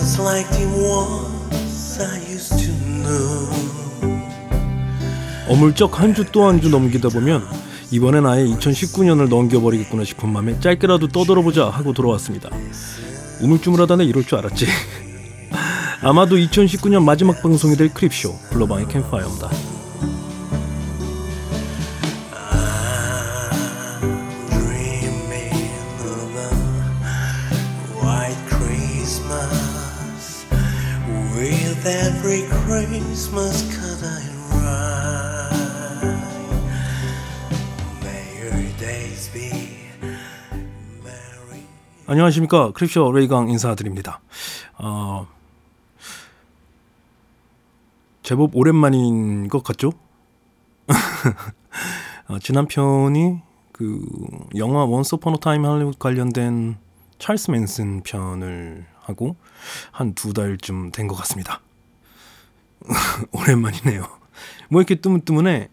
just like the ones I used to know. 어물쩍 한 주 또 한 주 넘기다 보면 이번엔 아예 2019년을 넘겨버리겠구나 싶은 마음에 짧게라도 떠들어보자 하고 돌아왔습니다. 우물쭈물하다내 이럴 줄 알았지. 아마도 2019년 마지막 방송이 될 크립쇼 블러방의 캠파이어입니다. 안녕하십니까 크립쇼 레이강 인사드립니다. 어, 제법 오랜만인 것 같죠? 어, 지난 편이 그 영화 Once a Time Hollywood 관련된 찰스 맨슨 편을 하고 한 두 달쯤 된 것 같습니다. 오랜만이네요. 뭐 이렇게 뜨문뜨문해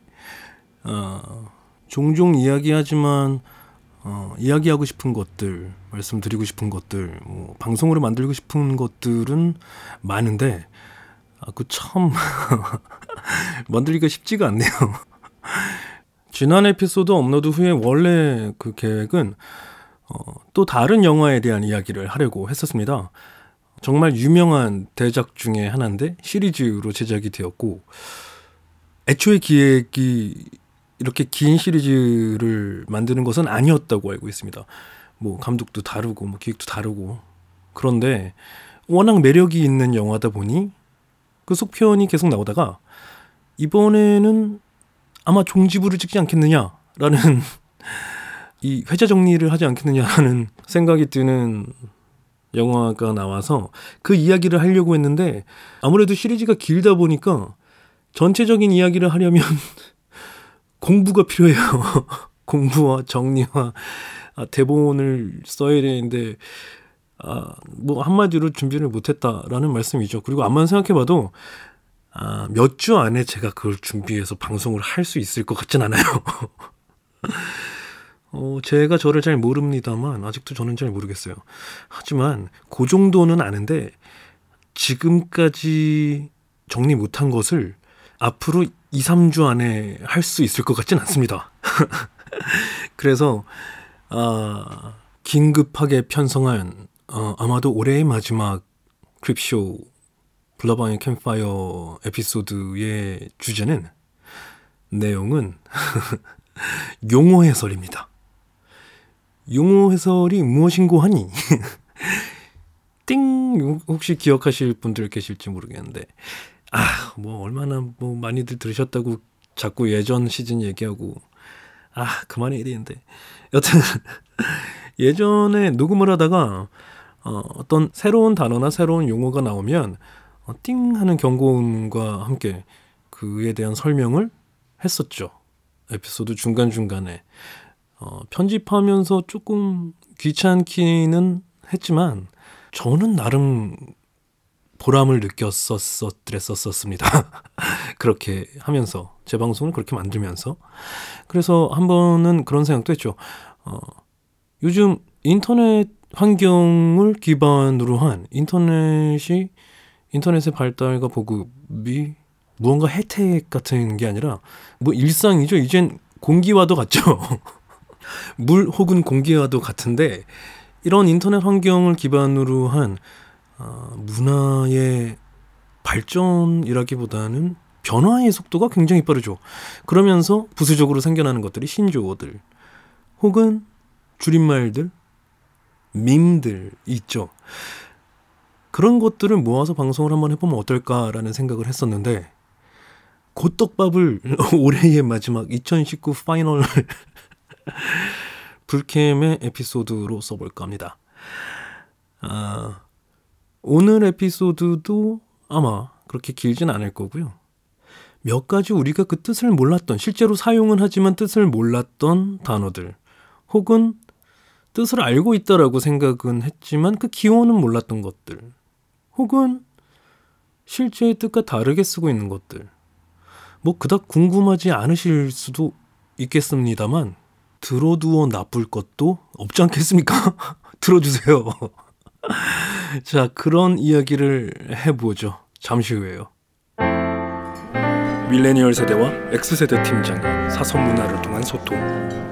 어, 종종 이야기하지만 어, 이야기하고 싶은 것들, 말씀드리고 싶은 것들, 뭐, 방송으로 만들고 싶은 것들은 많은데, 아, 그 참 만들기가 쉽지가 않네요. 지난 에피소드 업로드 후에 원래 그 계획은 어, 또 다른 영화에 대한 이야기를 하려고 했었습니다. 정말 유명한 대작 중에 하나인데 시리즈로 제작이 되었고 애초에 기획이 이렇게 긴 시리즈를 만드는 것은 아니었다고 알고 있습니다. 뭐 감독도 다르고 뭐 기획도 다르고 그런데 워낙 매력이 있는 영화다 보니 그 속편이 계속 나오다가 이번에는 아마 종지부를 찍지 않겠느냐라는 이 회자 정리를 하지 않겠느냐라는 생각이 드는 영화가 나와서 그 이야기를 하려고 했는데 아무래도 시리즈가 길다 보니까 전체적인 이야기를 하려면 공부가 필요해요. 공부와 정리와 아, 대본을 써야 되는데 아, 뭐 한마디로 준비를 못했다라는 말씀이죠. 그리고 암만 생각해봐도 아, 몇 주 안에 제가 그걸 준비해서 방송을 할 수 있을 것 같진 않아요. 어, 제가 저를 잘 모릅니다만 아직도 저는 잘 모르겠어요. 하지만 그 정도는 아는데 지금까지 정리 못한 것을 앞으로 2, 3주 안에 할 수 있을 것 같진 않습니다. 그래서 아, 긴급하게 편성한 어, 아마도 올해의 마지막 크립쇼 블러방의 캠파이어 에피소드의 주제는 내용은 용어 해설입니다. 용어 해설이 무엇인고 하니? 띵 혹시 기억하실 분들 계실지 모르겠는데 아, 뭐 얼마나 뭐 많이들 들으셨다고 자꾸 예전 시즌 얘기하고 아, 그만해야 되는데. 여튼 예전에 녹음을 하다가 어, 어떤 새로운 단어나 새로운 용어가 나오면 어, 띵 하는 경고음과 함께 그에 대한 설명을 했었죠. 에피소드 중간중간에. 어, 편집하면서 조금 귀찮기는 했지만 저는 나름 보람을 느꼈었었랬었습니다. 그렇게 하면서 제 방송을 그렇게 만들면서 그래서 한 번은 그런 생각도 했죠. 어, 요즘 인터넷 환경을 기반으로 한 인터넷이 인터넷의 발달과 보급이 무언가 혜택 같은 게 아니라 뭐 일상이죠. 이젠 공기와도 같죠. 물 혹은 공기와도 같은데 이런 인터넷 환경을 기반으로 한 어, 문화의 발전이라기보다는 변화의 속도가 굉장히 빠르죠. 그러면서 부수적으로 생겨나는 것들이 신조어들 혹은 줄임말들, 밈들 있죠. 그런 것들을 모아서 방송을 한번 해보면 어떨까라는 생각을 했었는데 고떡밥을 올해의 마지막 2019 파이널 불캠의 에피소드로 써볼까 합니다. 아, 오늘 에피소드도 아마 그렇게 길진 않을 거고요. 몇 가지 우리가 그 뜻을 몰랐던, 실제로 사용은 하지만 뜻을 몰랐던 단어들, 혹은 뜻을 알고 있다라고 생각은 했지만 그 기원은 몰랐던 것들, 혹은 실제의 뜻과 다르게 쓰고 있는 것들, 뭐 그닥 궁금하지 않으실 수도 있겠습니다만, 들어두어 나쁠 것도 없지 않겠습니까? 들어주세요. 자, 그런 이야기를 해보죠. 잠시 후에요. 밀레니얼 세대와 X세대 팀장의 사선 문화를 통한 소통.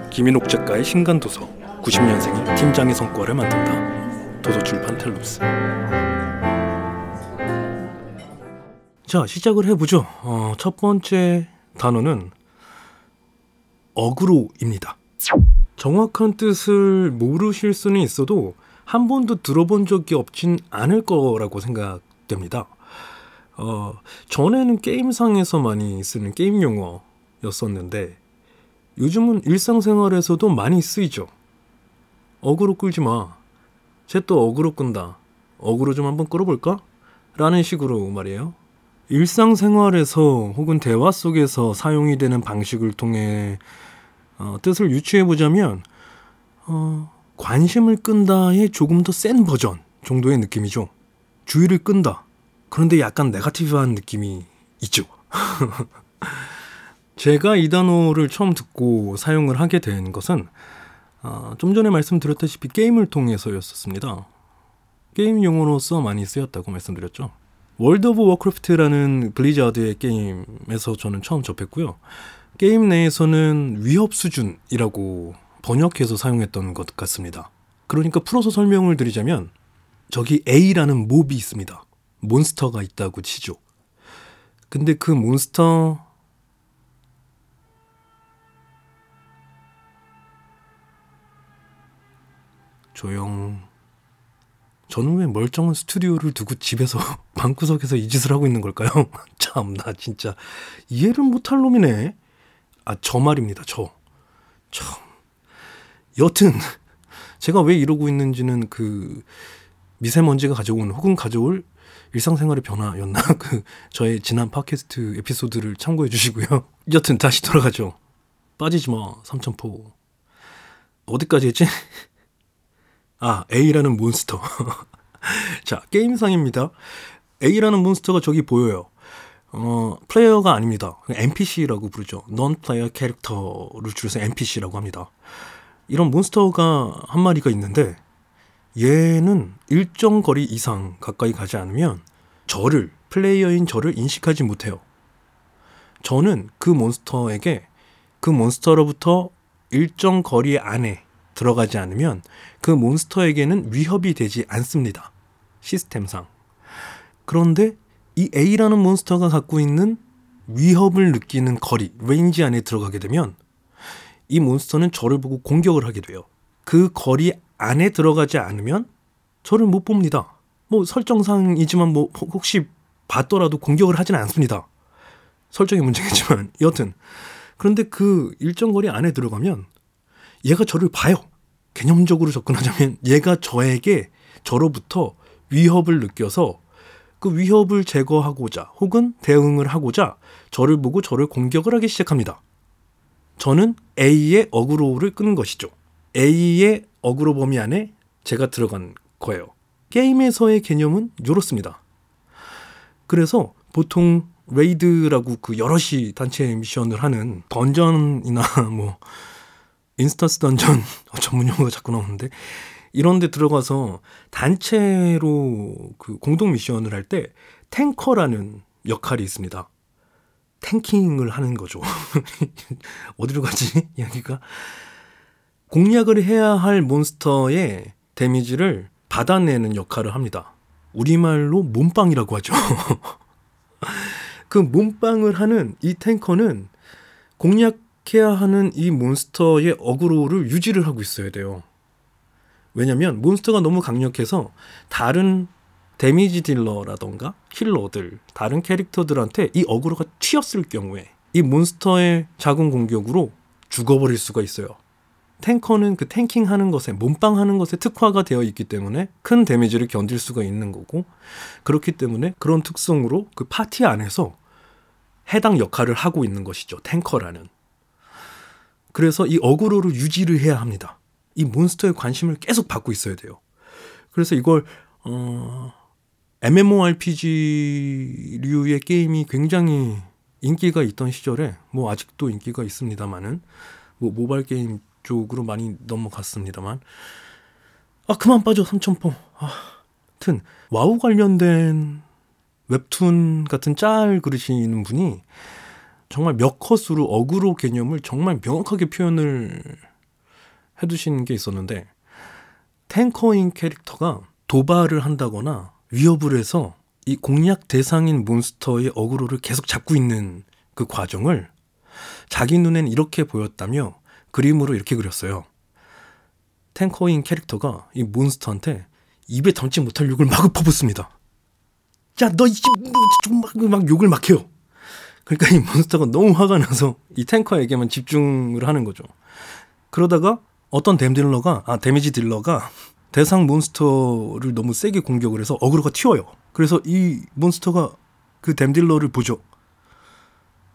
김인옥 작가의 신간 도서. 90년생이 팀장의 성과를 만든다. 도서출판 텔루스. 자, 시작을 해보죠. 어, 첫 번째 단어는 어그로입니다. 정확한 뜻을 모르실 수는 있어도 한 번도 들어본 적이 없진 않을 거라고 생각됩니다. 어, 전에는 게임상에서 많이 쓰는 게임 용어였었는데 요즘은 일상생활에서도 많이 쓰이죠. 어그로 끌지 마. 쟤 또 어그로 끈다. 어그로 좀 한번 끌어볼까? 라는 식으로 말이에요. 일상생활에서 혹은 대화 속에서 사용이 되는 방식을 통해 어, 뜻을 유추해 보자면 어, 관심을 끈다의 조금 더 센 버전 정도의 느낌이죠. 주의를 끈다. 그런데 약간 negative한 느낌이 있죠. 제가 이 단어를 처음 듣고 사용을 하게 된 것은 어, 좀 전에 말씀드렸다시피 게임을 통해서였었습니다. 게임 용어로서 많이 쓰였다고 말씀드렸죠. World of Warcraft라는 블리자드의 게임에서 저는 처음 접했고요. 게임 내에서는 위협 수준이라고 번역해서 사용했던 것 같습니다. 그러니까 풀어서 설명을 드리자면 저기 A라는 몹이 있습니다. 몬스터가 있다고 치죠. 근데 그 몬스터 조용 저는 왜 멀쩡한 스튜디오를 두고 집에서 방구석에서 이 짓을 하고 있는 걸까요? 참, 나 진짜 이해를 못할 놈이네. 아, 저 말입니다, 저. 참. 여튼, 제가 왜 이러고 있는지는 그 미세먼지가 가져온 혹은 가져올 일상생활의 변화였나? 그 저의 지난 팟캐스트 에피소드를 참고해 주시고요. 여튼 다시 돌아가죠. 빠지지 마, 삼천포. 어디까지 했지? 아, A라는 몬스터. 자, 게임상입니다. A라는 몬스터가 저기 보여요. 어, 플레이어가 아닙니다. NPC라고 부르죠. Non-player 캐릭터를 줄여서 NPC라고 합니다. 이런 몬스터가 한 마리가 있는데 얘는 일정 거리 이상 가까이 가지 않으면 저를 플레이어인 저를 인식하지 못해요. 저는 그 몬스터에게 그 몬스터로부터 일정 거리 안에 들어가지 않으면 그 몬스터에게는 위협이 되지 않습니다. 시스템상. 그런데 이 A라는 몬스터가 갖고 있는 위협을 느끼는 거리, range 안에 들어가게 되면 이 몬스터는 저를 보고 공격을 하게 돼요. 그 거리 안에 들어가지 않으면 저를 못 봅니다. 뭐 설정상이지만 뭐 혹시 봤더라도 공격을 하지는 않습니다. 설정의 문제겠지만 여튼 그런데 그 일정 거리 안에 들어가면 얘가 저를 봐요. 개념적으로 접근하자면 얘가 저에게 저로부터 위협을 느껴서 그 위협을 제거하고자 혹은 대응을 하고자 저를 보고 저를 공격을 하기 시작합니다. 저는 A의 어그로를 끄는 것이죠. A의 어그로 범위 안에 제가 들어간 거예요. 게임에서의 개념은 이렇습니다. 그래서 보통 raid라고 그 여럿이 단체 미션을 하는 dungeon이나 뭐 instance dungeon 전문 용어가 자꾸 나오는데 이런 데 들어가서 단체로 그 공동 미션을 할 때 탱커라는 역할이 있습니다. 탱킹을 하는 거죠. 어디로 가지? 이야기가 공략을 해야 할 몬스터의 데미지를 받아내는 역할을 합니다. 우리말로 몸빵이라고 하죠. 그 몸빵을 하는 이 탱커는 공략 해야 하는 이 몬스터의 어그로를 유지를 하고 있어야 돼요. 왜냐면 몬스터가 너무 강력해서 다른 damage dealer라던가 healer들, 다른 캐릭터들한테 이 어그로가 튀었을 경우에 이 몬스터의 작은 공격으로 죽어버릴 수가 있어요. tanker는 그 tanking 하는 것에, 몸빵 하는 것에 특화가 되어 있기 때문에 큰 damage를 견딜 수가 있는 거고, 그렇기 때문에 그런 특성으로 그 파티 안에서 해당 역할을 하고 있는 것이죠. tanker라는. 그래서 이 어그로를 유지를 해야 합니다. 이 몬스터의 관심을 계속 받고 있어야 돼요. 그래서 이걸 어 MMORPG류의 게임이 굉장히 인기가 있던 시절에 뭐 아직도 인기가 있습니다만은 뭐 모바일 게임 쪽으로 많이 넘어갔습니다만. 아 그만 빠져 삼천포. 아 하여튼 와우 관련된 웹툰 같은 짤 그리시는 분이 정말 몇 컷으로 어그로 개념을 정말 명확하게 표현을 해두신 게 있었는데 tanker인 캐릭터가 도발을 한다거나 위협을 해서 이 공략 대상인 몬스터의 어그로를 계속 잡고 있는 그 과정을 자기 눈엔 이렇게 보였다며 그림으로 이렇게 그렸어요. tanker인 캐릭터가 이 몬스터한테 입에 담지 못할 욕을 마구 퍼붓습니다. 야, 너, 이, 막, 막 욕을 막 해요. 그러니까 이 몬스터가 너무 화가 나서 이 탱커에게만 집중을 하는 거죠. 그러다가 어떤 댐딜러가, 아, 데미지 딜러가 대상 몬스터를 너무 세게 공격을 해서 어그로가 튀어요. 그래서 이 몬스터가 그 댐딜러를 보죠.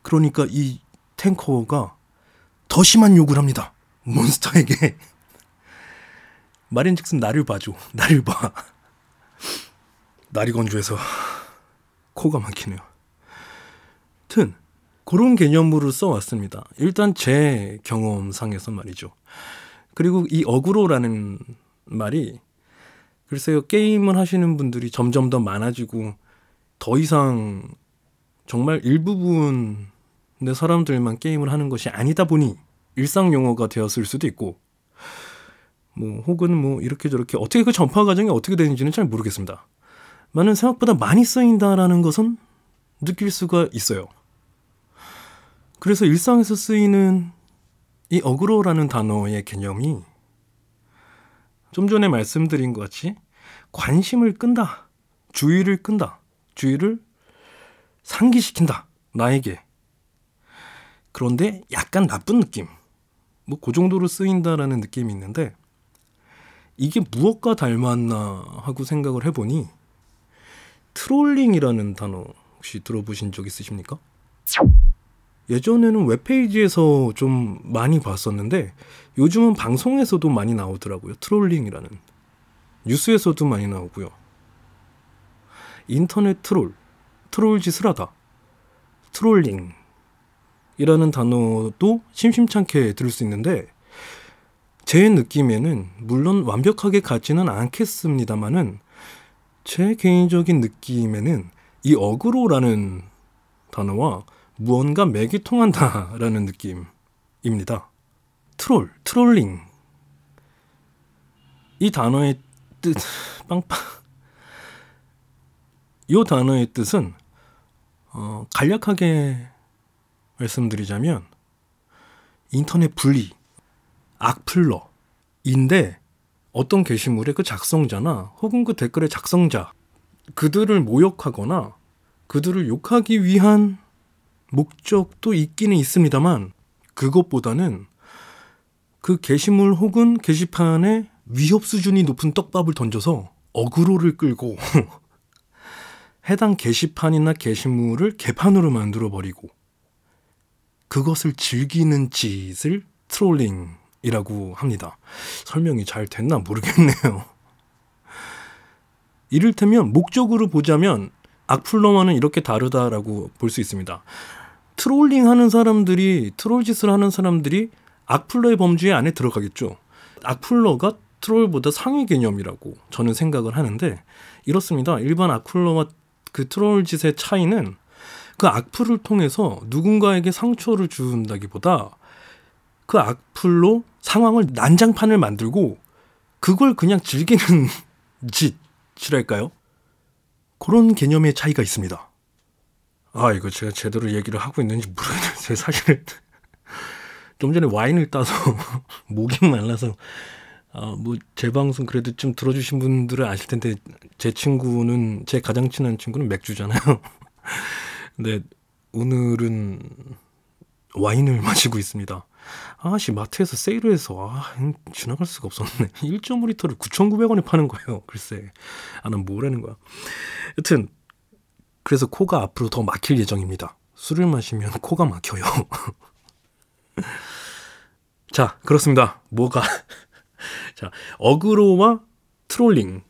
그러니까 이 탱커가 더 심한 욕을 합니다. 몬스터에게. 말인즉슨 나를 봐줘. 나를 봐. 날이 건조해서 코가 막히네요. 튼 그런 개념으로 써왔습니다. 일단 제 경험상에서 말이죠. 그리고 이 어그로라는 말이 글쎄요 게임을 하시는 분들이 점점 더 많아지고 더 이상 정말 일부분의 사람들만 게임을 하는 것이 아니다 보니 일상 용어가 되었을 수도 있고 뭐 혹은 뭐 이렇게 저렇게 어떻게 그 전파 과정이 어떻게 되는지는 잘 모르겠습니다. 많은 생각보다 많이 쓰인다라는 것은 느낄 수가 있어요. 그래서 일상에서 쓰이는 이 어그로라는 단어의 개념이 좀 전에 말씀드린 것 같이 관심을 끈다, 주의를 끈다, 주의를 상기시킨다, 나에게. 그런데 약간 나쁜 느낌. 뭐 그 정도로 쓰인다라는 느낌이 있는데 이게 무엇과 닮았나 하고 생각을 해보니 trolling이라는 단어 혹시 들어보신 적 있으십니까? 예전에는 웹페이지에서 좀 많이 봤었는데 요즘은 방송에서도 많이 나오더라고요. trolling이라는. 뉴스에서도 많이 나오고요. 인터넷 troll, troll 짓을 하다. trolling. 이라는 단어도 심심찮게 들을 수 있는데 제 느낌에는 물론 완벽하게 같지는 않겠습니다만은 제 개인적인 느낌에는 이 어그로라는 단어와 무언가 맥이 통한다라는 느낌입니다. troll, trolling. 이 단어의 뜻, 빵빵. 이 단어의 뜻은, 어, 간략하게 말씀드리자면, 인터넷 분리, 악플러인데, 어떤 게시물의 그 작성자나 혹은 그 댓글의 작성자, 그들을 모욕하거나 그들을 욕하기 위한 목적도 있기는 있습니다만 그것보다는 그 게시물 혹은 게시판에 위협 수준이 높은 떡밥을 던져서 어그로를 끌고 해당 게시판이나 게시물을 개판으로 만들어 버리고 그것을 즐기는 짓을 trolling이라고 합니다. 설명이 잘 됐나 모르겠네요. 이를테면 목적으로 보자면 악플러와는 이렇게 다르다라고 볼 수 있습니다. trolling 하는 사람들이 트롤 짓을 하는 사람들이 악플러의 범주에 안에 들어가겠죠. 악플러가 troll보다 상위 개념이라고 저는 생각을 하는데 이렇습니다. 일반 악플러와 그 트롤 짓의 차이는 그 악플을 통해서 누군가에게 상처를 준다기보다 그 악플로 상황을 난장판을 만들고 그걸 그냥 즐기는 짓이랄까요? 그런 개념의 차이가 있습니다. 아, 이거 제가 제대로 얘기를 하고 있는지 모르겠는데, 사실, 좀 전에 와인을 따서, 목이 말라서, 아, 뭐, 제 방송 그래도 좀 들어주신 분들은 아실 텐데, 제 친구는, 제 가장 친한 친구는 맥주잖아요. 근데, 오늘은 와인을 마시고 있습니다. 아씨, 마트에서 세일을 해서, 아, 지나갈 수가 없었네. 1.5리터를 9,900원에 파는 거예요. 글쎄. 아, 난 뭐라는 거야. 여튼, 그래서 코가 앞으로 더 막힐 예정입니다. 술을 마시면 코가 막혀요. 자, 그렇습니다. 뭐가. 자, 어그로와 트롤링의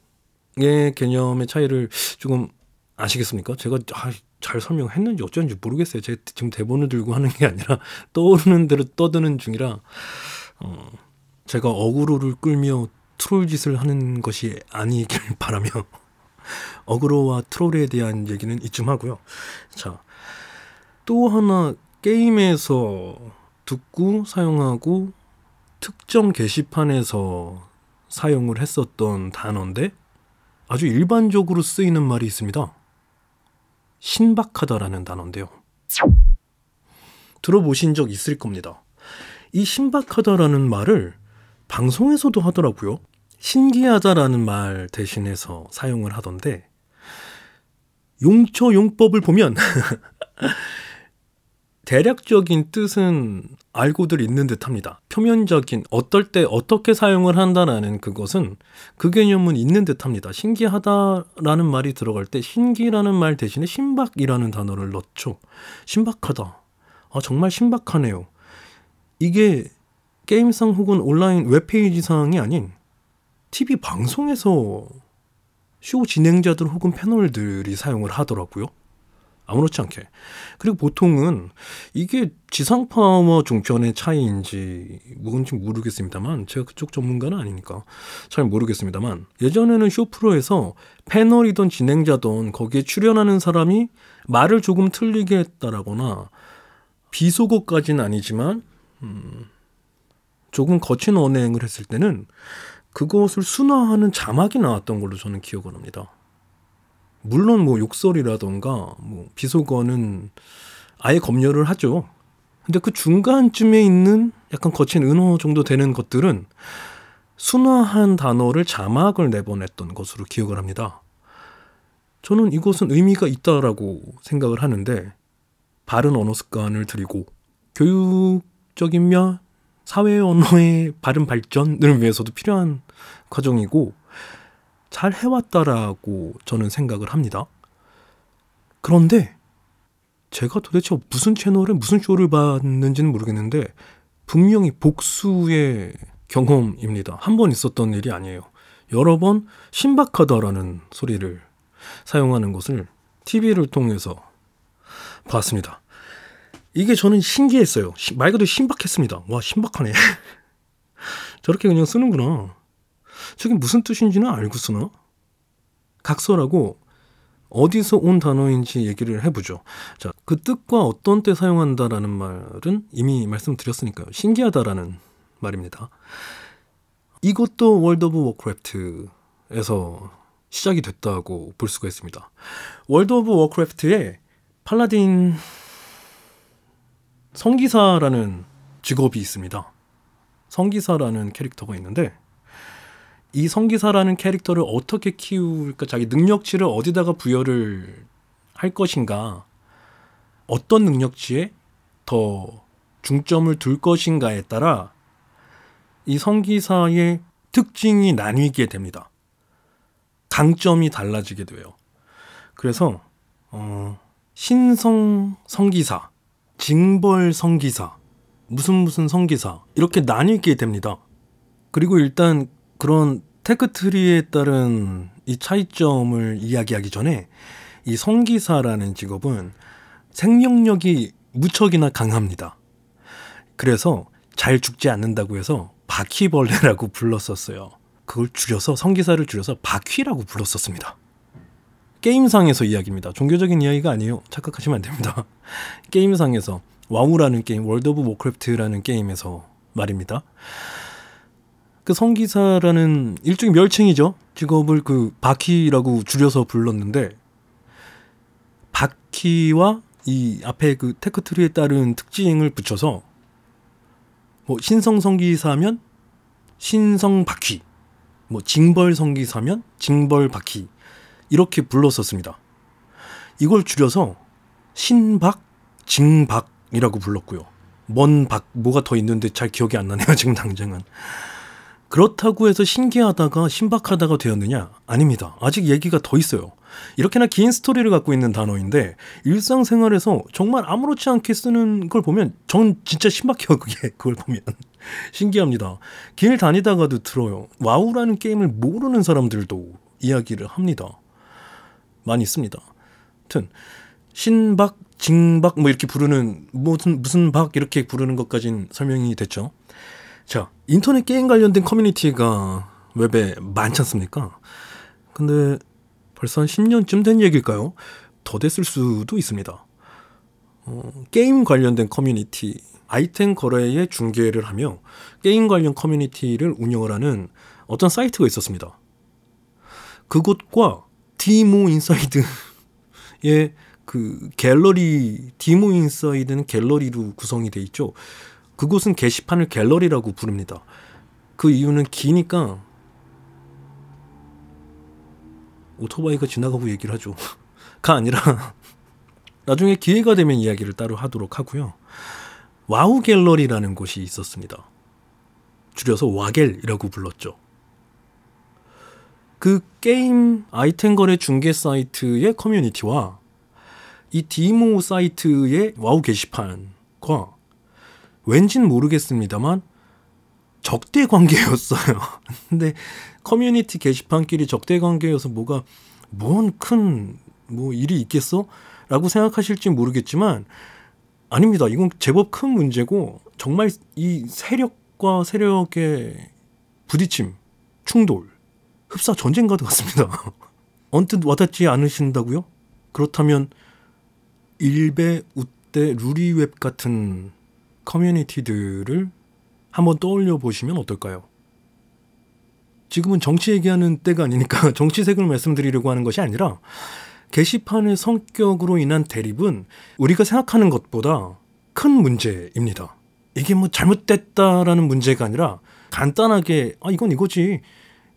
개념의 차이를 조금 아시겠습니까? 제가 아, 잘 설명했는지 어쩐지 모르겠어요. 제가 지금 대본을 들고 하는 게 아니라 떠오르는 대로 떠드는 중이라 어, 제가 어그로를 끌며 트롤 짓을 하는 것이 아니길 바라며 어그로와 트롤에 대한 얘기는 이쯤 하고요. 자, 또 하나 게임에서 듣고 사용하고 특정 게시판에서 사용을 했었던 단어인데 아주 일반적으로 쓰이는 말이 있습니다. 신박하다라는 단어인데요. 들어보신 적 있을 겁니다. 이 신박하다라는 말을 방송에서도 하더라고요. 신기하다라는 말 대신해서 사용을 하던데 용처 용법을 보면 대략적인 뜻은 알고들 있는 듯합니다. 표면적인 어떨 때 어떻게 사용을 한다라는 그것은 그 개념은 있는 듯합니다. 신기하다라는 말이 들어갈 때 신기라는 말 대신에 신박이라는 단어를 넣죠. 신박하다. 아 정말 신박하네요. 이게 게임상 혹은 온라인 웹페이지상이 아닌 TV 방송에서 쇼 진행자들 혹은 패널들이 사용을 하더라고요. 아무렇지 않게. 그리고 보통은 이게 지상파와 종편의 차이인지 뭔지 모르겠습니다만 제가 그쪽 전문가는 아니니까 잘 모르겠습니다만 예전에는 쇼프로에서 패널이던 진행자던 거기에 출연하는 사람이 말을 조금 틀리게 했다라거나 비속어까지는 아니지만 음, 조금 거친 언행을 했을 때는 그것을 순화하는 자막이 나왔던 걸로 저는 기억을 합니다. 물론 뭐 욕설이라던가 뭐 비속어는 아예 검열을 하죠. 근데 그 중간쯤에 있는 약간 거친 은어 정도 되는 것들은 순화한 단어를 자막을 내보냈던 것으로 기억을 합니다. 저는 이것은 의미가 있다라고 생각을 하는데 바른 언어 습관을 들이고 교육적이며 사회 언어의 바른 발전을 위해서도 필요한 과정이고 잘 해왔다라고 저는 생각을 합니다. 그런데 제가 도대체 무슨 채널에 무슨 쇼를 봤는지는 모르겠는데 분명히 복수의 경험입니다. 한 번 있었던 일이 아니에요. 여러 번 신박하다라는 소리를 사용하는 것을 TV를 통해서 봤습니다. 이게 저는 신기했어요. 말 그대로 신박했습니다. 와, 신박하네. 저렇게 그냥 쓰는구나. 저게 무슨 뜻인지는 알고 쓰나? 각서라고 어디서 온 단어인지 얘기를 해보죠. 자, 그 뜻과 어떤 때 사용한다라는 말은 이미 말씀드렸으니까요. 신기하다라는 말입니다. 이것도 World of Warcraft에서 시작이 됐다고 볼 수가 있습니다. World of Warcraft에 paladin 성기사라는 직업이 있습니다. 성기사라는 캐릭터가 있는데 이 성기사라는 캐릭터를 어떻게 키울까 자기 능력치를 어디다가 부여를 할 것인가 어떤 능력치에 더 중점을 둘 것인가에 따라 이 성기사의 특징이 나뉘게 됩니다. 강점이 달라지게 돼요. 그래서 어, 신성 성기사, 징벌 성기사, 무슨 무슨 성기사 이렇게 나뉘게 됩니다. 그리고 일단 그런 테크트리에 따른 이 차이점을 이야기하기 전에 이 성기사라는 직업은 생명력이 무척이나 강합니다. 그래서 잘 죽지 않는다고 해서 바퀴벌레라고 불렀었어요. 그걸 줄여서 성기사를 줄여서 바퀴라고 불렀었습니다. 게임상에서 이야기입니다. 종교적인 이야기가 아니에요. 착각하시면 안 됩니다. 게임상에서 와우라는 게임, World of Warcraft라는 게임에서 말입니다. 그 성기사라는 일종의 멸칭이죠. 직업을 그 바퀴라고 줄여서 불렀는데 바퀴와 이 앞에 그 테크트리에 따른 특징을 붙여서 뭐 신성 성기사면 신성 바퀴, 뭐 징벌 성기사면 징벌 바퀴 이렇게 불렀었습니다. 이걸 줄여서 신박, 징박이라고 불렀고요. 먼 박, 뭐가 더 있는데 잘 기억이 안 나네요, 지금 당장은. 그렇다고 해서 신기하다가 신박하다가 되었느냐? 아닙니다. 아직 얘기가 더 있어요. 이렇게나 긴 스토리를 갖고 있는 단어인데 일상생활에서 정말 아무렇지 않게 쓰는 걸 보면 전 진짜 신박해요. 그게 그걸 보면 신기합니다. 길 다니다가도 들어요. 와우라는 게임을 모르는 사람들도 이야기를 합니다. 많이 있습니다. 하여튼 신박, 징박 뭐 이렇게 부르는 무슨 무슨 박 이렇게 부르는 것까진 설명이 됐죠. 자, 인터넷 게임 관련된 커뮤니티가 웹에 많지 않습니까? 근데 벌써 한 10년쯤 된 얘기일까요? 더 됐을 수도 있습니다. 어, 게임 관련된 커뮤니티, 아이템 거래의 중개를 하며 게임 관련 커뮤니티를 운영을 하는 어떤 사이트가 있었습니다. 그곳과 디모 인사이드의 그 갤러리, 디모 인사이드는 갤러리로 구성이 돼 있죠. 그곳은 게시판을 갤러리라고 부릅니다. 그 이유는 기니까 오토바이가 지나가고 얘기를 하죠. 가 아니라 나중에 기회가 되면 이야기를 따로 하도록 하고요. 와우 갤러리라는 곳이 있었습니다. 줄여서 와갤이라고 불렀죠. 그 게임 아이템 거래 중개 사이트의 커뮤니티와 이 디모 사이트의 와우 게시판과 왠진 모르겠습니다만 적대 관계였어요. 근데 커뮤니티 게시판끼리 적대 관계여서 뭐가 뭔 큰 뭐 일이 있겠어? 라고 생각하실지 모르겠지만 아닙니다. 이건 제법 큰 문제고 정말 이 세력과 세력의 부딪힘, 충돌, 흡사 전쟁과 같습니다. 언뜻 와닿지 않으신다고요? 그렇다면 일베, 우대, 루리웹 같은 커뮤니티들을 한번 떠올려 보시면 어떨까요? 지금은 정치 얘기하는 때가 아니니까 정치색을 말씀드리려고 하는 것이 아니라 게시판의 성격으로 인한 대립은 우리가 생각하는 것보다 큰 문제입니다. 이게 뭐 잘못됐다라는 문제가 아니라 간단하게 아 이건 이거지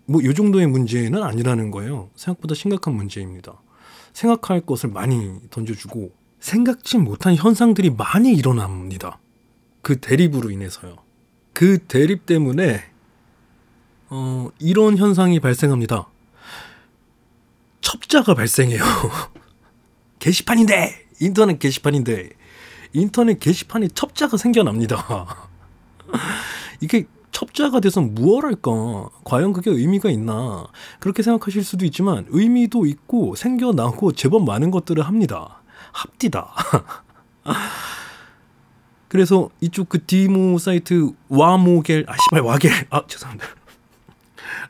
뭐이 정도의 문제는 아니라는 거예요. 생각보다 심각한 문제입니다. 생각할 것을 많이 던져주고 생각지 못한 현상들이 많이 일어납니다. 그 대립으로 인해서요. 그 대립 때문에 어, 이런 현상이 발생합니다. 첩자가 발생해요. 게시판인데 인터넷 게시판인데 인터넷 게시판에 첩자가 생겨납니다. 이게 첩자가 돼서 무엇 할까? 과연 그게 의미가 있나? 그렇게 생각하실 수도 있지만 의미도 있고 생겨나고 제법 많은 것들을 합니다. 합디다. 그래서 이쪽 그 디모 사이트 와모겔 아 씨발 와겔 아 죄송합니다.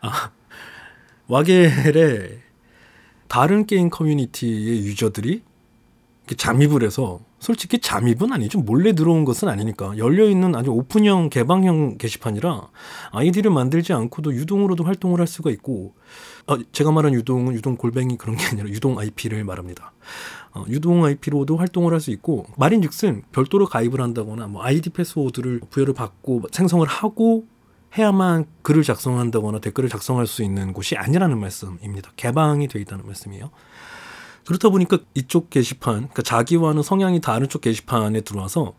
아 와겔에 다른 게임 커뮤니티의 유저들이 잠입을 해서 솔직히 잠입은 아니죠. 몰래 들어온 것은 아니니까. 열려있는 아주 오픈형, 개방형 게시판이라 아이디를 만들지 않고도 유동으로도 활동을 할 수가 있고, 어, 제가 말한 유동은 유동 골뱅이 그런 게 아니라 유동 IP를 말합니다. 어, 유동 IP로도 활동을 할 수 있고, 말인 즉슨 별도로 가입을 한다거나 뭐 아이디 패스워드를 부여를 받고 생성을 하고 해야만 글을 작성한다거나 댓글을 작성할 수 있는 곳이 아니라는 말씀입니다. 개방이 되어 있다는 말씀이에요. 그렇다 보니까 이쪽 게시판, 그러니까 자기와는 성향이 다른 쪽 게시판에 들어와서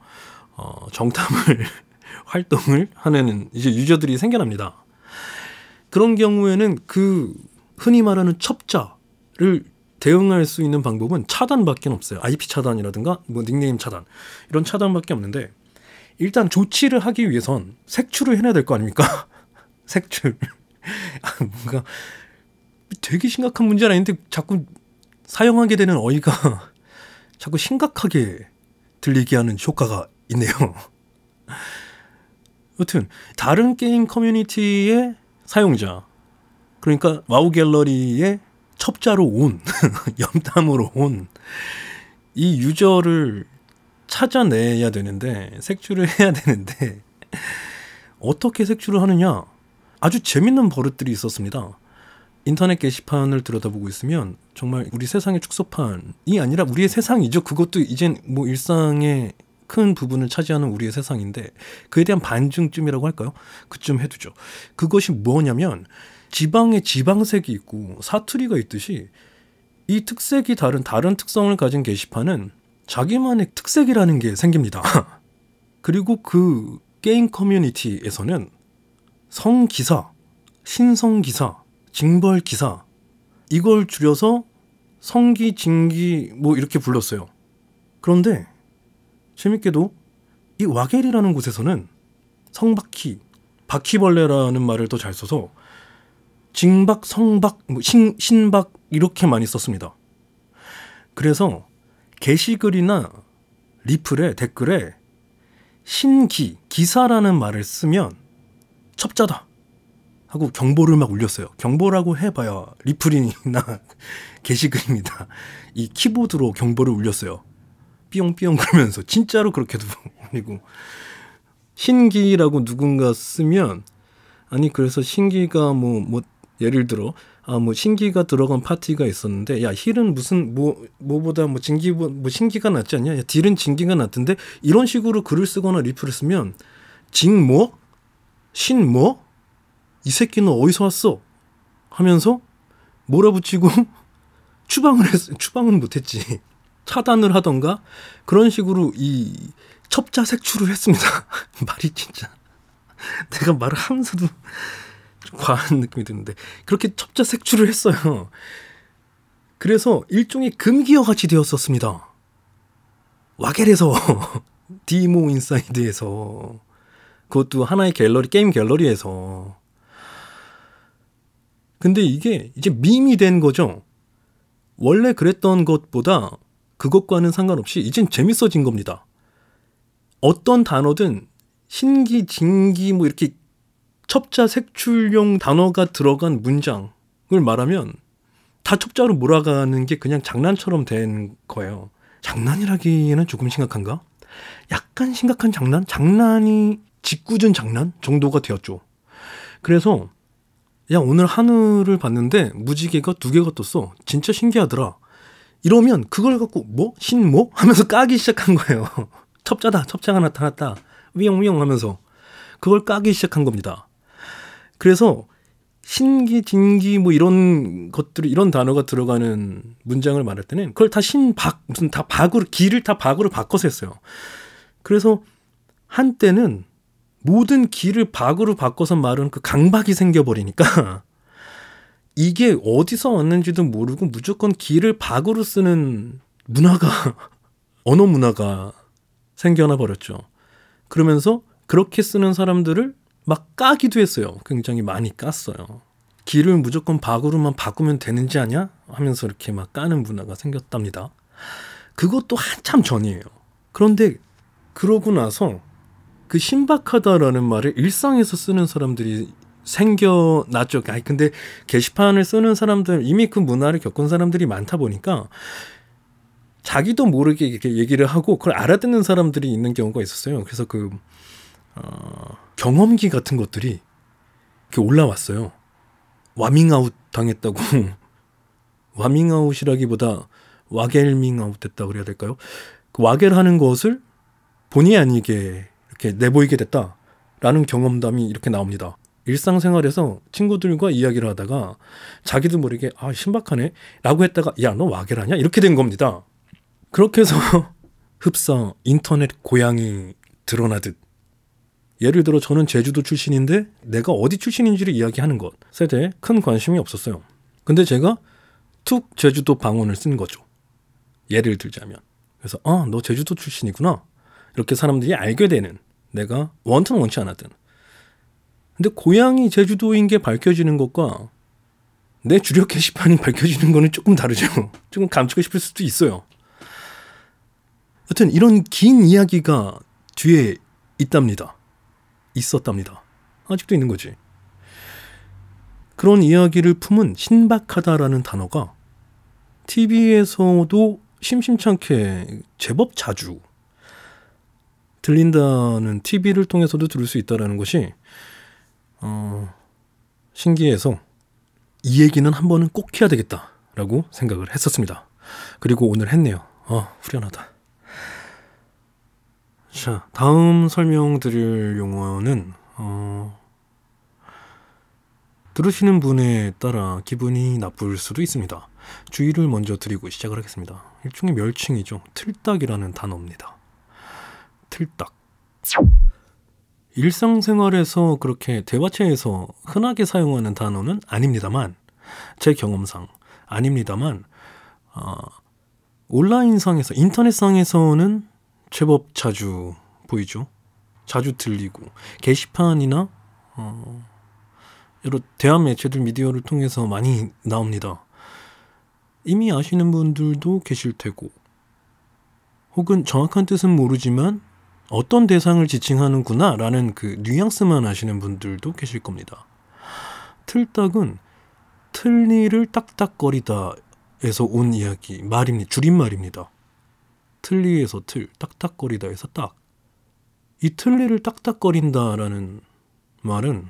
어, 정탐을 활동을 하는 이제 유저들이 생겨납니다. 그런 경우에는 그 흔히 말하는 첩자를 대응할 수 있는 방법은 차단밖에 없어요. IP 차단이라든가 뭐 닉네임 차단 이런 차단밖에 없는데 일단 조치를 하기 위해선 색출을 해내야 될 거 아닙니까? 색출. 뭔가 되게 심각한 문제는 아닌데 자꾸 사용하게 되는 어휘가 자꾸 심각하게 들리게 하는 효과가 있네요. 여튼 다른 게임 커뮤니티의 사용자 그러니까 WoW 갤러리의 첩자로 온 염탐으로 온 이 유저를 찾아내야 되는데 색출을 해야 되는데 어떻게 색출을 하느냐 아주 재밌는 버릇들이 있었습니다. 인터넷 게시판을 들여다보고 있으면 정말 우리 세상의 축소판이 아니라 우리의 세상이죠. 그것도 이젠 뭐 일상의 큰 부분을 차지하는 우리의 세상인데 그에 대한 반증쯤이라고 할까요? 그쯤 해두죠. 그것이 뭐냐면 지방에 지방색이 있고 사투리가 있듯이 이 특색이 다른 다른 특성을 가진 게시판은 자기만의 특색이라는 게 생깁니다. 그리고 그 게임 커뮤니티에서는 성기사, 신성기사, 징벌 기사 이걸 줄여서 성기 징기 뭐 이렇게 불렀어요. 그런데 재밌게도 이 와겔이라는 곳에서는 성바퀴 바퀴벌레라는 말을 더 잘 써서 징박 성박 뭐 신, 신박 이렇게 많이 썼습니다. 그래서 게시글이나 리플에 댓글에 신기 기사라는 말을 쓰면 첩자다 하고 경보를 막 울렸어요. 경보라고 해봐야 리플이나 게시글입니다. 이 키보드로 경보를 울렸어요. 삐용삐용 그러면서 진짜로 그렇게도 울리고 신기라고 누군가 쓰면 아니 그래서 신기가 뭐뭐 뭐 예를 들어 아 뭐 신기가 들어간 파티가 있었는데 야 힐은 무슨 뭐 뭐보다 뭐 진기 뭐 신기가 낫지 않냐 야 딜은 진기가 낫던데 이런 식으로 글을 쓰거나 리플을 쓰면 징뭐 신뭐 이 새끼는 어디서 왔어? 하면서 몰아붙이고 추방을 했 추방은 못했지. 차단을 하던가 그런 식으로 이 첩자 색출을 했습니다. 말이 진짜. 내가 말을 하면서도 좀 과한 느낌이 드는데 그렇게 첩자 색출을 했어요. 그래서 일종의 금기어 같이 되었었습니다. 와갤에서 디시 인사이드에서 그것도 하나의 갤러리 게임 갤러리에서 근데 이게 이제 밈이 된 거죠. 원래 그랬던 것보다 그것과는 상관없이 이젠 재밌어진 겁니다. 어떤 단어든 신기, 진기 뭐 이렇게 첩자 색출용 단어가 들어간 문장을 말하면 다 첩자로 몰아가는 게 그냥 장난처럼 된 거예요. 장난이라기에는 조금 심각한가? 약간 심각한 장난? 장난이 짓궂은 장난 정도가 되었죠. 그래서 야 오늘 하늘을 봤는데 무지개가 두 개가 떴어. 진짜 신기하더라. 이러면 그걸 갖고 뭐? 신뭐? 하면서 까기 시작한 거예요. 첩자다. 첩자가 나타났다. 위용위용 하면서 그걸 까기 시작한 겁니다. 그래서 신기, 진기 뭐 이런 것들이 이런 단어가 들어가는 문장을 말할 때는 그걸 다 신박 무슨 다 박으로 기를 다 박으로 바꿔서 했어요. 그래서 한때는 모든 기를 박으로 바꿔서 말은 그 강박이 생겨버리니까 이게 어디서 왔는지도 모르고 무조건 기를 박으로 쓰는 문화가 언어 문화가 생겨나 버렸죠. 그러면서 그렇게 쓰는 사람들을 막 까기도 했어요. 굉장히 많이 깠어요. 길을 무조건 박으로만 바꾸면 되는지 아냐? 하면서 이렇게 막 까는 문화가 생겼답니다. 그것도 한참 전이에요. 그런데 그러고 나서 그 신박하다라는 말을 일상에서 쓰는 사람들이 생겨났죠. 아니 근데 게시판을 쓰는 사람들 이미 그 문화를 겪은 사람들이 많다 보니까 자기도 모르게 이렇게 얘기를 하고 그걸 알아듣는 사람들이 있는 경우가 있었어요. 그래서 그 어, 경험기 같은 것들이 이렇게 올라왔어요. 와밍아웃 당했다고 와밍아웃이라기보다 와겔밍아웃 됐다 그래야 될까요? 그 와겔하는 것을 본의 아니게 이렇게 내보이게 됐다라는 경험담이 이렇게 나옵니다. 일상생활에서 친구들과 이야기를 하다가 자기도 모르게 아 신박하네 라고 했다가 야 너 와겔하냐 이렇게 된 겁니다. 그렇게 해서 흡사 인터넷 고향이 드러나듯 예를 들어 저는 제주도 출신인데 내가 어디 출신인지를 이야기하는 것에 대해 큰 관심이 없었어요. 근데 제가 툭 제주도 방언을 쓴 거죠. 예를 들자면. 그래서 아, 너 제주도 출신이구나. 이렇게 사람들이 알게 되는 내가 원튼 원치 않았든. 근데 고향이 제주도인 게 밝혀지는 것과 내 주력 게시판이 밝혀지는 거는 조금 다르죠. 조금 감추고 싶을 수도 있어요. 여튼 이런 긴 이야기가 뒤에 있답니다. 있었답니다. 아직도 있는 거지. 그런 이야기를 품은 신박하다라는 단어가 TV에서도 심심찮게 제법 자주 들린다는 TV를 통해서도 들을 수 있다라는 것이 어, 신기해서 이 얘기는 한 번은 꼭 해야 되겠다라고 생각을 했었습니다. 그리고 오늘 했네요. 아, 후련하다. 자, 다음 설명드릴 용어는 어, 들으시는 분에 따라 기분이 나쁠 수도 있습니다. 주의를 먼저 드리고 시작을 하겠습니다. 일종의 멸칭이죠. 틀딱이라는 단어입니다. 틀딱. 일상생활에서 그렇게 대화체에서 흔하게 사용하는 단어는 아닙니다만, 제 경험상 아닙니다만, 어, 온라인상에서, 인터넷상에서는 제법 자주 보이죠. 자주 들리고 게시판이나 어, 여러 대한 매체들 미디어를 통해서 많이 나옵니다. 이미 아시는 분들도 계실 테고 혹은 정확한 뜻은 모르지만 어떤 대상을 지칭하는구나 라는 그 뉘앙스만 아시는 분들도 계실 겁니다. 틀딱은 틀니를 딱딱거리다 에서 온 이야기 말입니다. 줄임말입니다. 틀니에서 틀, 딱딱거리다 에서 딱. 이 틀니를 딱딱거린다라는 말은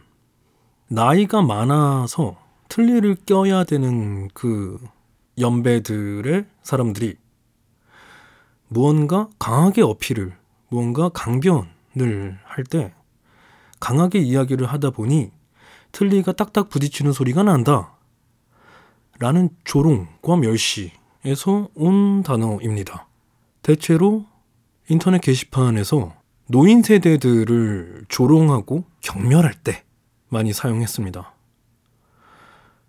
나이가 많아서 틀니를 껴야 되는 그 연배들의 사람들이 무언가 강하게 어필을, 무언가 강변을 할 때 강하게 이야기를 하다 보니 틀니가 딱딱 부딪히는 소리가 난다. 라는 조롱과 멸시에서 온 단어입니다. 대체로 인터넷 게시판에서 노인 세대들을 조롱하고 경멸할 때 많이 사용했습니다.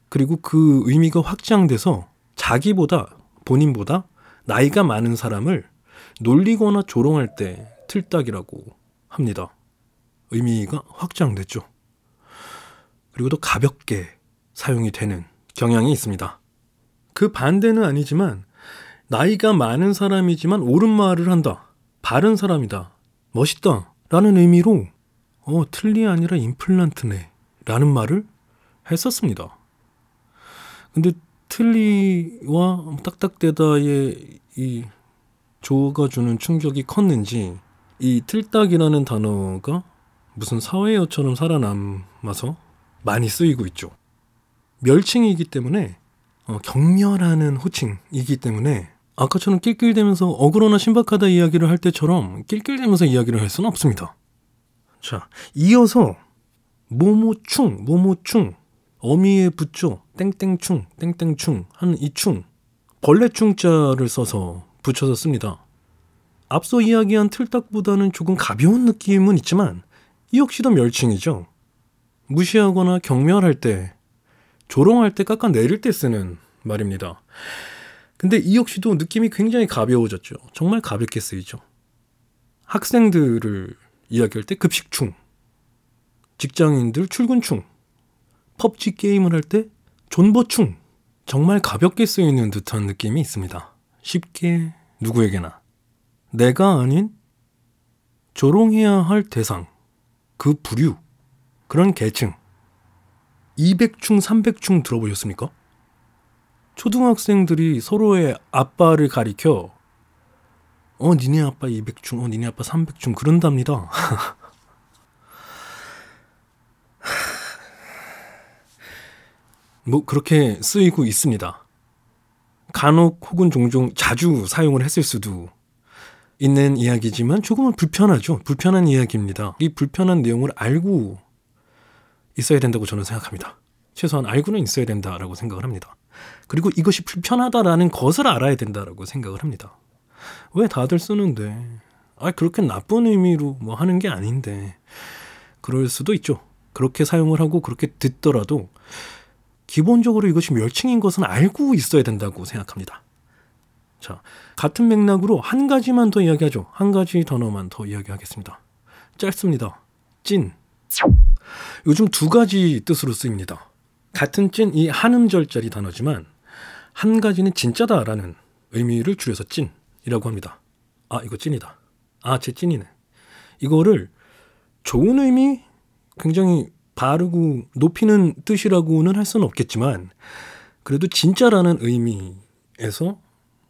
그리고 그 의미가 확장돼서 자기보다 본인보다 나이가 많은 사람을 놀리거나 조롱할 때 틀딱이라고 합니다. 의미가 확장됐죠. 그리고 또 가볍게 사용이 되는 경향이 있습니다. 그 반대는 아니지만 나이가 많은 사람이지만 옳은 말을 한다. 바른 사람이다. 멋있다. 라는 의미로 어, 틀리 아니라 임플란트네. 라는 말을 했었습니다. 근데 틀리와 딱딱대다의 이 조가 주는 충격이 컸는지 이 틀딱이라는 단어가 무슨 사회어처럼 살아남아서 많이 쓰이고 있죠. 멸칭이기 때문에 어, 경멸하는 호칭이기 때문에 아까처럼 낄낄대면서 억울하나 신박하다 이야기를 할 때처럼 낄낄대면서 이야기를 할 수는 없습니다. 자, 이어서 모모충, 모모충, 어미에 붙죠. 땡땡충, 땡땡충 하는 이 충, 벌레충자를 써서 붙여서 씁니다. 앞서 이야기한 틀딱보다는 조금 가벼운 느낌은 있지만 이 역시도 멸칭이죠. 무시하거나 경멸할 때, 조롱할 때 깎아내릴 때 쓰는 말입니다. 근데 이 역시도 느낌이 굉장히 가벼워졌죠. 정말 가볍게 쓰이죠. 학생들을 이야기할 때 급식충, 직장인들 출근충, 펍지 게임을 할 때 존버충, 정말 가볍게 쓰이는 듯한 느낌이 있습니다. 쉽게 누구에게나. 내가 아닌 조롱해야 할 대상, 그 부류, 그런 계층. 200충, 300충 들어보셨습니까? 초등학생들이 서로의 아빠를 가리켜 어 니네 아빠 200충, 어 니네 아빠 300충 그런답니다. 뭐 그렇게 쓰이고 있습니다. 간혹 혹은 종종 자주 사용을 했을 수도 있는 이야기지만 조금은 불편하죠. 불편한 이야기입니다. 이 불편한 내용을 알고 있어야 된다고 저는 생각합니다. 최소한 알고는 있어야 된다라고 생각을 합니다. 그리고 이것이 불편하다라는 것을 알아야 된다라고 생각을 합니다. 왜 다들 쓰는데? 아, 그렇게 나쁜 의미로 뭐 하는 게 아닌데. 그럴 수도 있죠. 그렇게 사용을 하고 그렇게 듣더라도 기본적으로 이것이 멸칭인 것은 알고 있어야 된다고 생각합니다. 자, 같은 맥락으로 한 가지만 더 이야기하죠. 한 가지 단어만 더 이야기하겠습니다. 짧습니다. 찐. 요즘 두 가지 뜻으로 쓰입니다. 같은 찐, 이 한음절짜리 단어지만 한 가지는 진짜다라는 의미를 줄여서 찐이라고 합니다. 아, 이거 찐이다. 아, 제 찐이네. 이거를 좋은 의미, 굉장히 바르고 높이는 뜻이라고는 할 수는 없겠지만 그래도 진짜라는 의미에서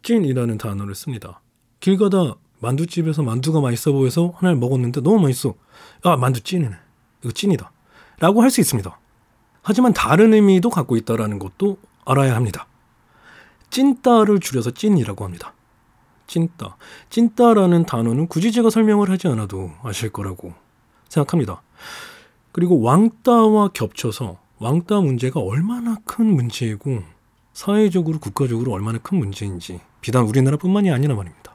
찐이라는 단어를 씁니다. 길 가다 만두집에서 만두가 맛있어 보여서 하나를 먹었는데 너무 맛있어. 아, 만두 찐이네. 이거 찐이다. 라고 할 수 있습니다. 하지만 다른 의미도 갖고 있다라는 것도 알아야 합니다. 찐따를 줄여서 찐이라고 합니다. 찐따. 찐따라는 단어는 굳이 제가 설명을 하지 않아도 아실 거라고 생각합니다. 그리고 왕따와 겹쳐서 왕따 문제가 얼마나 큰 문제이고 사회적으로 국가적으로 얼마나 큰 문제인지 비단 우리나라뿐만이 아니라 말입니다.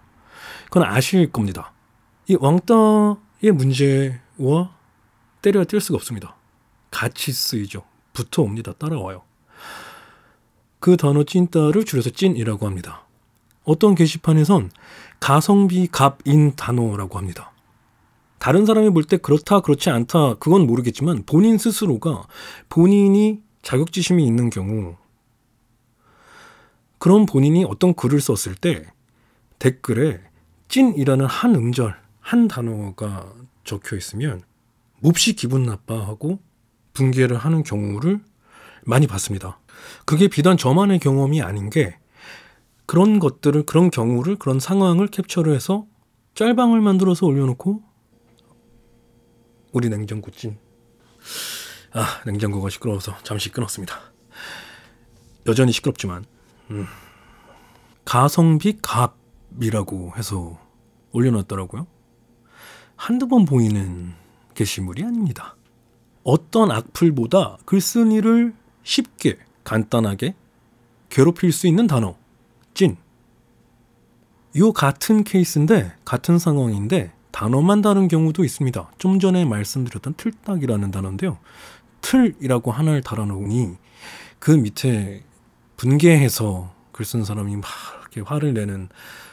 그건 아실 겁니다. 이 왕따의 문제와 때려야 뗄 수가 없습니다. 같이 쓰이죠. 붙어 옵니다. 따라와요. 그 단어 찐따를 줄여서 찐이라고 합니다. 어떤 게시판에선 가성비 갑인 단어라고 합니다. 다른 사람이 볼 때 그렇다 그렇지 않다 그건 모르겠지만 본인 스스로가 본인이 자격지심이 있는 경우 그런 본인이 어떤 글을 썼을 때 댓글에 찐이라는 한 음절 한 단어가 적혀 있으면 몹시 기분 나빠하고 붕괴를 하는 경우를 많이 봤습니다. 그게 비단 저만의 경험이 아닌 게 그런 것들을 그런 경우를 그런 상황을 캡처를 해서 짤방을 만들어서 올려놓고 우리 냉장고 찐. 아 냉장고가 시끄러워서 잠시 끊었습니다. 여전히 시끄럽지만 음. 가성비 갑이라고 해서 올려놨더라고요. 한두 번 보이는 게시물이 아닙니다. 어떤 악플보다 글쓴이를 쉽게 간단하게 괴롭힐 수 있는 단어 찐. 요 같은 케이스인데 같은 상황인데 단어만 다른 경우도 있습니다. 좀 전에 말씀드렸던 틀딱이라는 단어인데요. 틀이라고 하나를 달아놓으니 그 밑에 분개해서 글 쓴 사람이 막 이렇게 화를 내는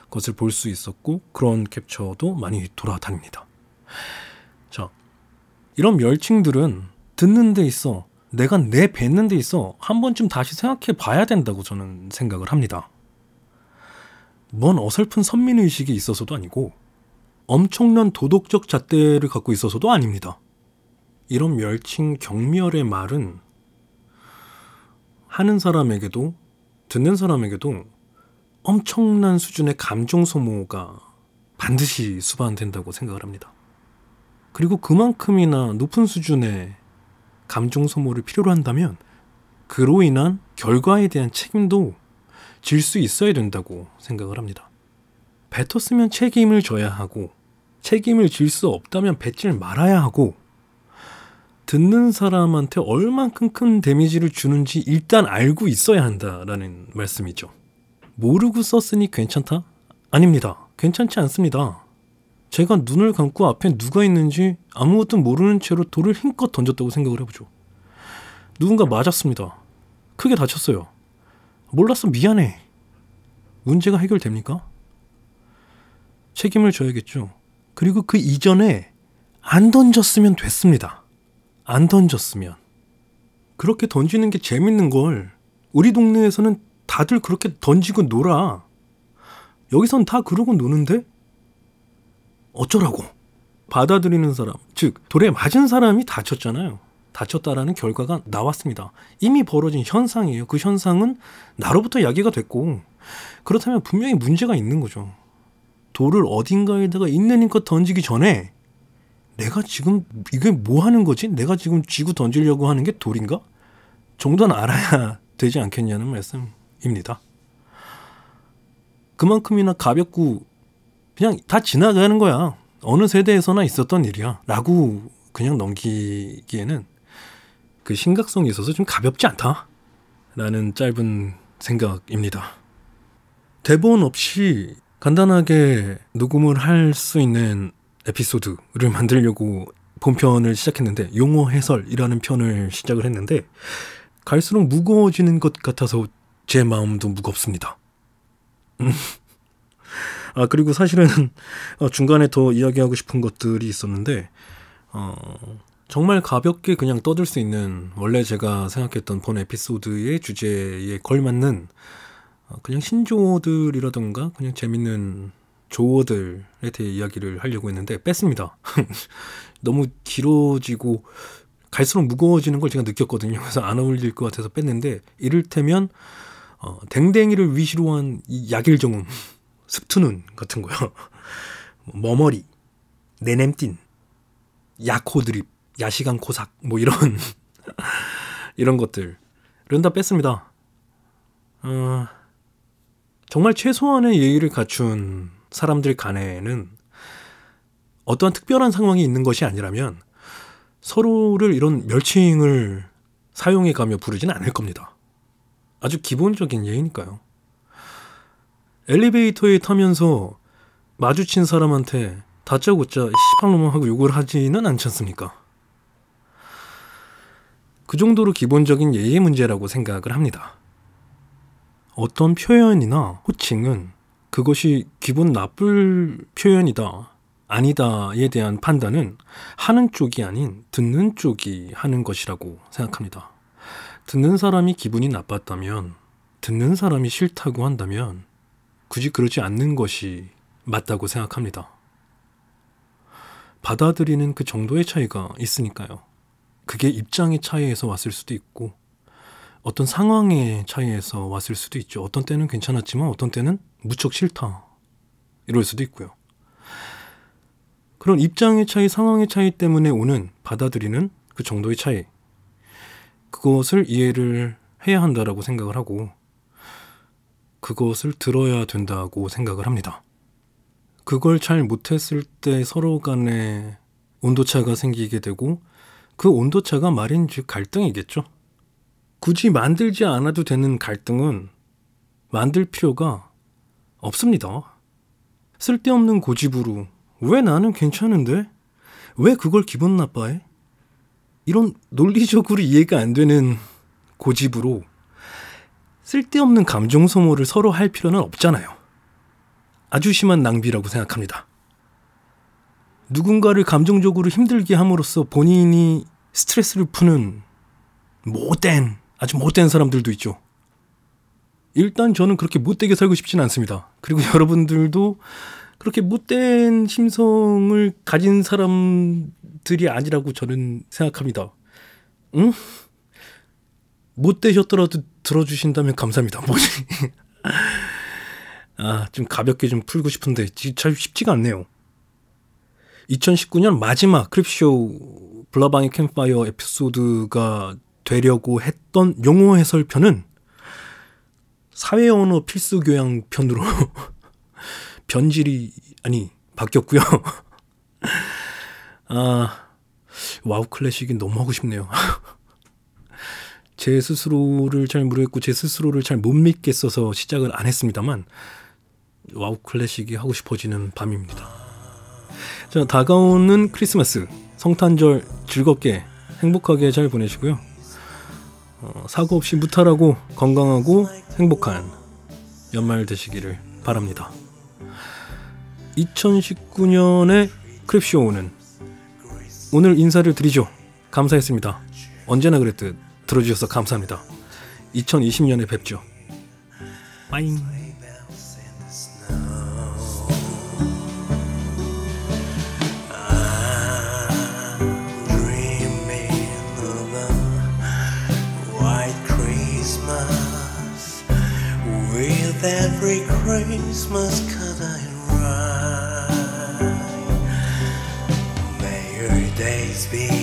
것을 볼 수 있었고 그런 캡처도 많이 돌아다닙니다. 자, 이런 멸칭들은 듣는 데 있어 내가 내 뱉는 데 있어 한 번쯤 다시 생각해 봐야 된다고 저는 생각을 합니다. 뭔 어설픈 선민의식이 있어서도 아니고 엄청난 도덕적 잣대를 갖고 있어서도 아닙니다. 이런 멸칭 경멸의 말은 하는 사람에게도 듣는 사람에게도 엄청난 수준의 감정 소모가 반드시 수반된다고 생각을 합니다. 그리고 그만큼이나 높은 수준의 감정 소모를 필요로 한다면 그로 인한 결과에 대한 책임도 질 수 있어야 된다고 생각을 합니다. 뱉었으면 책임을 져야 하고 책임을 질 수 없다면 뱉질 말아야 하고 듣는 사람한테 얼만큼 큰 데미지를 주는지 일단 알고 있어야 한다라는 말씀이죠. 모르고 썼으니 괜찮다? 아닙니다. 괜찮지 않습니다. 제가 눈을 감고 앞에 누가 있는지 아무것도 모르는 채로 돌을 힘껏 던졌다고 생각을 해보죠. 누군가 맞았습니다. 크게 다쳤어요. 몰랐어 미안해. 문제가 해결됩니까? 책임을 져야겠죠. 그리고 그 이전에 안 던졌으면 됐습니다. 안 던졌으면. 그렇게 던지는 게 재밌는 걸 우리 동네에서는 다들 그렇게 던지고 놀아. 여기선 다 그러고 노는데? 어쩌라고? 받아들이는 사람, 즉, 돌에 맞은 사람이 다쳤잖아요. 다쳤다라는 결과가 나왔습니다. 이미 벌어진 현상이에요. 그 현상은 나로부터 야기가 됐고, 그렇다면 분명히 문제가 있는 거죠. 돌을 어딘가에다가 있는 힘껏 던지기 전에 내가 지금 이게 뭐 하는 거지? 내가 지금 쥐고 던지려고 하는 게 돌인가? 정도는 알아야 되지 않겠냐는 말씀입니다. 그만큼이나 가볍고 그냥 다 지나가는 거야. 어느 세대에서나 있었던 일이야. 라고 그냥 넘기기에는 그 심각성이 있어서 좀 가볍지 않다. 라는 짧은 생각입니다. 대본 없이 간단하게 녹음을 할 수 있는 에피소드를 만들려고 본편을 시작했는데 용어 해설이라는 편을 시작을 했는데 갈수록 무거워지는 것 같아서 제 마음도 무겁습니다. 음. 아 그리고 사실은 어, 중간에 더 이야기하고 싶은 것들이 있었는데 어, 정말 가볍게 그냥 떠들 수 있는 원래 제가 생각했던 본 에피소드의 주제에 걸맞는 어, 그냥 신조어들이라던가 그냥 재밌는 조어들에 대해 이야기를 하려고 했는데 뺐습니다. 너무 길어지고 갈수록 무거워지는 걸 제가 느꼈거든요. 그래서 안 어울릴 것 같아서 뺐는데 이를테면 어, 댕댕이를 위시로 한 약일정음, 습투눈 같은 거요. 머머리, 내냄띤, 야코드립, 야시간 코삭 뭐 이런 이런 것들 이런 다 뺐습니다. 어, 정말 최소한의 예의를 갖춘 사람들 간에는 어떠한 특별한 상황이 있는 것이 아니라면 서로를 이런 멸칭을 사용해 가며 부르지는 않을 겁니다. 아주 기본적인 예의니까요. 엘리베이터에 타면서 마주친 사람한테 다짜고짜 시발놈 하고 욕을 하지는 않지 않습니까? 그 정도로 기본적인 예의 문제라고 생각을 합니다. 어떤 표현이나 호칭은 그것이 기분 나쁠 표현이다, 아니다에 대한 판단은 하는 쪽이 아닌 듣는 쪽이 하는 것이라고 생각합니다. 듣는 사람이 기분이 나빴다면, 듣는 사람이 싫다고 한다면, 굳이 그러지 않는 것이 맞다고 생각합니다. 받아들이는 그 정도의 차이가 있으니까요. 그게 입장의 차이에서 왔을 수도 있고, 어떤 상황의 차이에서 왔을 수도 있죠. 어떤 때는 괜찮았지만 어떤 때는 무척 싫다. 이럴 수도 있고요. 그런 입장의 차이, 상황의 차이 때문에 오는 받아들이는 그 정도의 차이. 그것을 이해를 해야 한다라고 생각을 하고 그것을 들어야 된다고 생각을 합니다. 그걸 잘 못했을 때 서로 간에 온도차가 생기게 되고 그 온도차가 말인 즉 갈등이겠죠. 굳이 만들지 않아도 되는 갈등은 만들 필요가 없습니다. 쓸데없는 고집으로 왜 나는 괜찮은데? 왜 그걸 기분 나빠해? 이런 논리적으로 이해가 안 되는 고집으로 쓸데없는 감정 소모를 서로 할 필요는 없잖아요. 아주 심한 낭비라고 생각합니다. 누군가를 감정적으로 힘들게 함으로써 본인이 스트레스를 푸는 못된, 아주 못된 사람들도 있죠. 일단 저는 그렇게 못되게 살고 싶지는 않습니다. 그리고 여러분들도 그렇게 못된 심성을 가진 사람들이 아니라고 저는 생각합니다. 응? 못되셨더라도 들어주신다면 감사합니다. 뭐지? 아, 좀 가볍게 좀 풀고 싶은데 참 쉽지가 않네요. 2019년 마지막 크립쇼 블라방의 캠파이어 에피소드가 되려고 했던 용어 해설편은 사회 언어 필수 교양 편으로 변질이 아니 바뀌었고요. 아 WoW Classic이 너무 하고 싶네요. 제 스스로를 잘 모르겠고 제 스스로를 잘 못 믿겠어서 시작을 안 했습니다만 WoW Classic이 하고 싶어지는 밤입니다. 자 다가오는 크리스마스 성탄절 즐겁게 행복하게 잘 보내시고요. 어, 사고 없이 무탈하고 건강하고 행복한 연말 되시기를 바랍니다. 2019년의 크립쇼는 오늘 인사를 드리죠. 감사했습니다. 언제나 그랬듯 들어주셔서 감사합니다. 2020년에 뵙죠. 빠잉. With every Christmas card I write. May your days be